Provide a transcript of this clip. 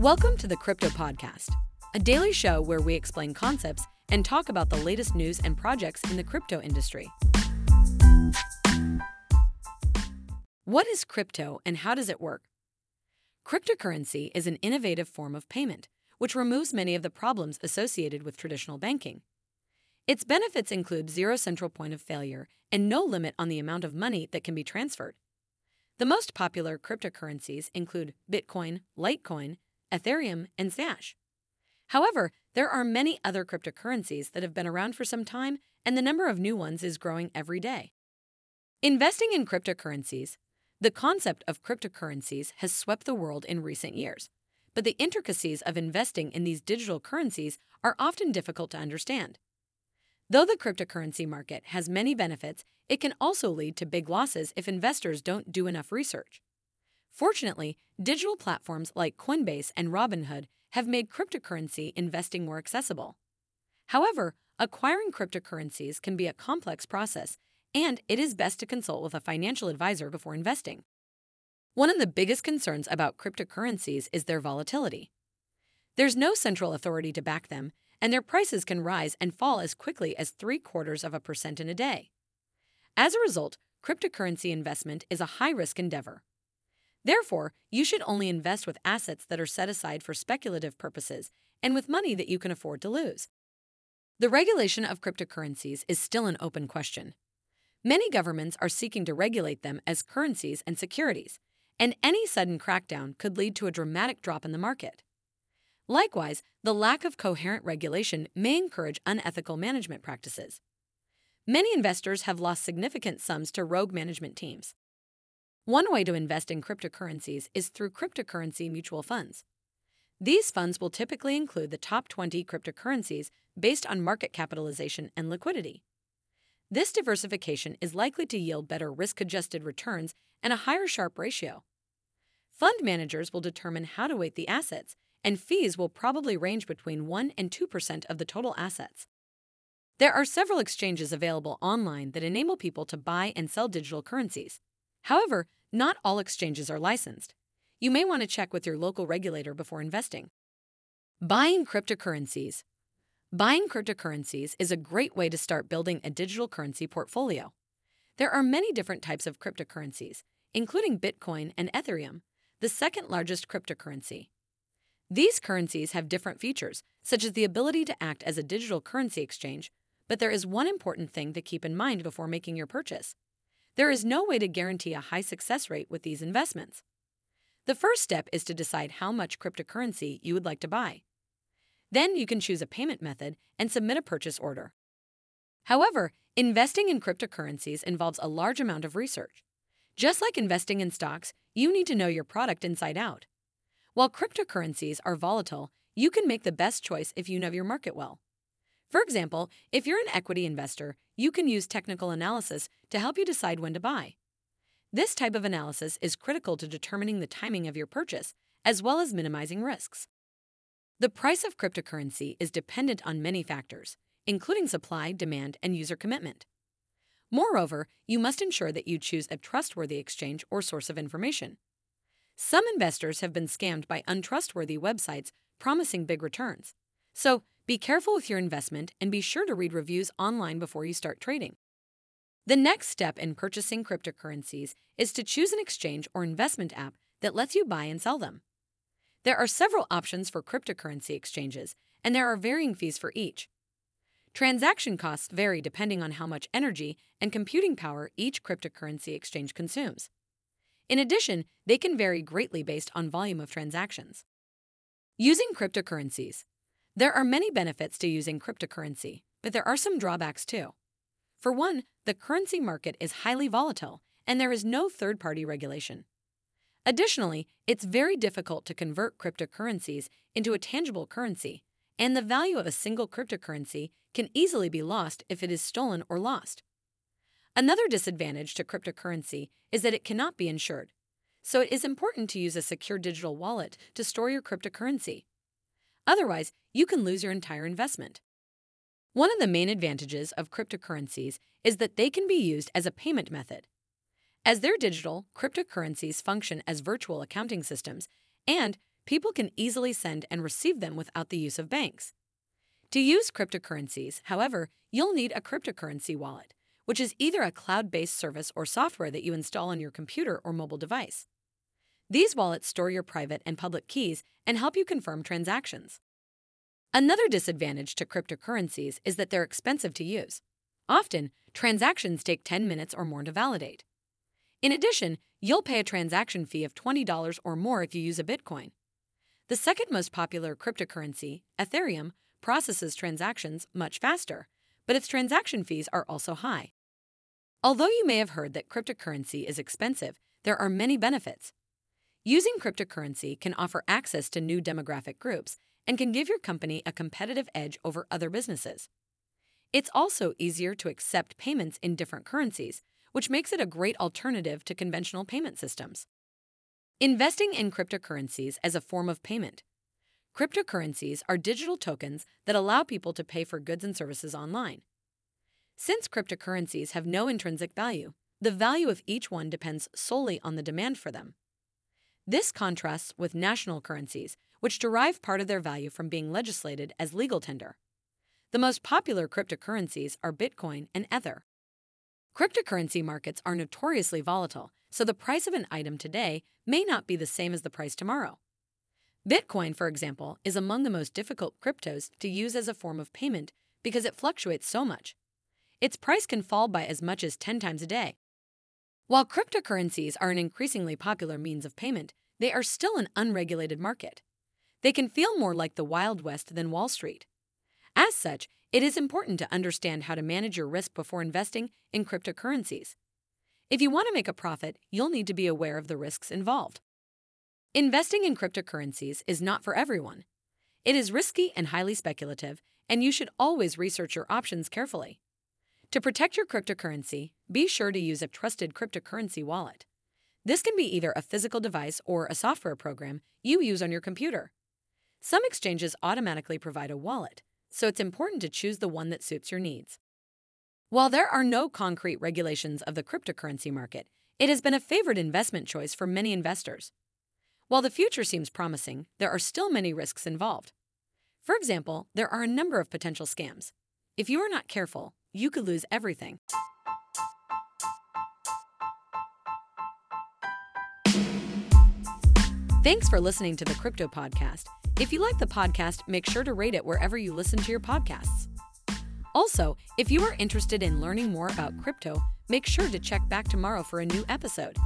Welcome to the Crypto Podcast, a daily show where we explain concepts and talk about the latest news and projects in the crypto industry. What is crypto and how does it work? Cryptocurrency is an innovative form of payment, which removes many of the problems associated with traditional banking. Its benefits include zero central point of failure and no limit on the amount of money that can be transferred. The most popular cryptocurrencies include Bitcoin, Litecoin, Ethereum, and Zcash. However, there are many other cryptocurrencies that have been around for some time, and the number of new ones is growing every day. Investing in cryptocurrencies. The concept of cryptocurrencies has swept the world in recent years, but the intricacies of investing in these digital currencies are often difficult to understand. Though the cryptocurrency market has many benefits, it can also lead to big losses if investors don't do enough research. Fortunately, digital platforms like Coinbase and Robinhood have made cryptocurrency investing more accessible. However, acquiring cryptocurrencies can be a complex process, and it is best to consult with a financial advisor before investing. One of the biggest concerns about cryptocurrencies is their volatility. There's no central authority to back them, and their prices can rise and fall as quickly as three quarters of a percent in a day. As a result, cryptocurrency investment is a high risk endeavor. Therefore, you should only invest with assets that are set aside for speculative purposes and with money that you can afford to lose. The regulation of cryptocurrencies is still an open question. Many governments are seeking to regulate them as currencies and securities, and any sudden crackdown could lead to a dramatic drop in the market. Likewise, the lack of coherent regulation may encourage unethical management practices. Many investors have lost significant sums to rogue management teams. One way to invest in cryptocurrencies is through cryptocurrency mutual funds. These funds will typically include the top 20 cryptocurrencies based on market capitalization and liquidity. This diversification is likely to yield better risk adjusted returns and a higher Sharpe ratio. Fund managers will determine how to weight the assets, and fees will probably range between 1 and 2% of the total assets. There are several exchanges available online that enable people to buy and sell digital currencies. However, not all exchanges are licensed. You may want to check with your local regulator before investing. Buying cryptocurrencies. Buying cryptocurrencies is a great way to start building a digital currency portfolio. There are many different types of cryptocurrencies, including Bitcoin and Ethereum, the second largest cryptocurrency. These currencies have different features, such as the ability to act as a digital currency exchange, but there is one important thing to keep in mind before making your purchase. There is no way to guarantee a high success rate with these investments. The first step is to decide how much cryptocurrency you would like to buy. Then you can choose a payment method and submit a purchase order. However, investing in cryptocurrencies involves a large amount of research. Just like investing in stocks, you need to know your product inside out. While cryptocurrencies are volatile, you can make the best choice if you know your market well. For example, if you're an equity investor, you can use technical analysis to help you decide when to buy. This type of analysis is critical to determining the timing of your purchase, as well as minimizing risks. The price of cryptocurrency is dependent on many factors, including supply, demand, and user commitment. Moreover, you must ensure that you choose a trustworthy exchange or source of information. Some investors have been scammed by untrustworthy websites promising big returns. So, be careful with your investment and be sure to read reviews online before you start trading. The next step in purchasing cryptocurrencies is to choose an exchange or investment app that lets you buy and sell them. There are several options for cryptocurrency exchanges, and there are varying fees for each. Transaction costs vary depending on how much energy and computing power each cryptocurrency exchange consumes. In addition, they can vary greatly based on volume of transactions. Using cryptocurrencies. There are many benefits to using cryptocurrency, but there are some drawbacks too. For one, the currency market is highly volatile and there is no third party regulation. Additionally, it's very difficult to convert cryptocurrencies into a tangible currency, and the value of a single cryptocurrency can easily be lost if it is stolen or lost. Another disadvantage to cryptocurrency is that it cannot be insured, so it is important to use a secure digital wallet to store your cryptocurrency. Otherwise, you can lose your entire investment. One of the main advantages of cryptocurrencies is that they can be used as a payment method. As they're digital, cryptocurrencies function as virtual accounting systems, and people can easily send and receive them without the use of banks. To use cryptocurrencies, however, you'll need a cryptocurrency wallet, which is either a cloud based service or software that you install on your computer or mobile device. These wallets store your private and public keys and help you confirm transactions. Another disadvantage to cryptocurrencies is that they're expensive to use. Often, transactions take 10 minutes or more to validate. In addition, you'll pay a transaction fee of $20 or more if you use a Bitcoin. The second most popular cryptocurrency, Ethereum, processes transactions much faster, but its transaction fees are also high. Although you may have heard that cryptocurrency is expensive, there are many benefits. Using cryptocurrency can offer access to new demographic groups and can give your company a competitive edge over other businesses. It's also easier to accept payments in different currencies, which makes it a great alternative to conventional payment systems. Investing in cryptocurrencies as a form of payment. Cryptocurrencies are digital tokens that allow people to pay for goods and services online. Since cryptocurrencies have no intrinsic value, the value of each one depends solely on the demand for them. This contrasts with national currencies, which derive part of their value from being legislated as legal tender. The most popular cryptocurrencies are Bitcoin and Ether. Cryptocurrency markets are notoriously volatile, so the price of an item today may not be the same as the price tomorrow. Bitcoin, for example, is among the most difficult cryptos to use as a form of payment because it fluctuates so much. Its price can fall by as much as 10 times a day. While cryptocurrencies are an increasingly popular means of payment, they are still an unregulated market. They can feel more like the Wild West than Wall Street. As such, it is important to understand how to manage your risk before investing in cryptocurrencies. If you want to make a profit, you'll need to be aware of the risks involved. Investing in cryptocurrencies is not for everyone. It is risky and highly speculative, and you should always research your options carefully. To protect your cryptocurrency, be sure to use a trusted cryptocurrency wallet. This can be either a physical device or a software program you use on your computer. Some exchanges automatically provide a wallet, so it's important to choose the one that suits your needs. While there are no concrete regulations of the cryptocurrency market, it has been a favored investment choice for many investors. While the future seems promising, there are still many risks involved. For example, there are a number of potential scams. If you are not careful, you could lose everything. Thanks for listening to the Crypto Podcast. If you like the podcast, make sure to rate it wherever you listen to your podcasts. Also, if you are interested in learning more about crypto, make sure to check back tomorrow for a new episode.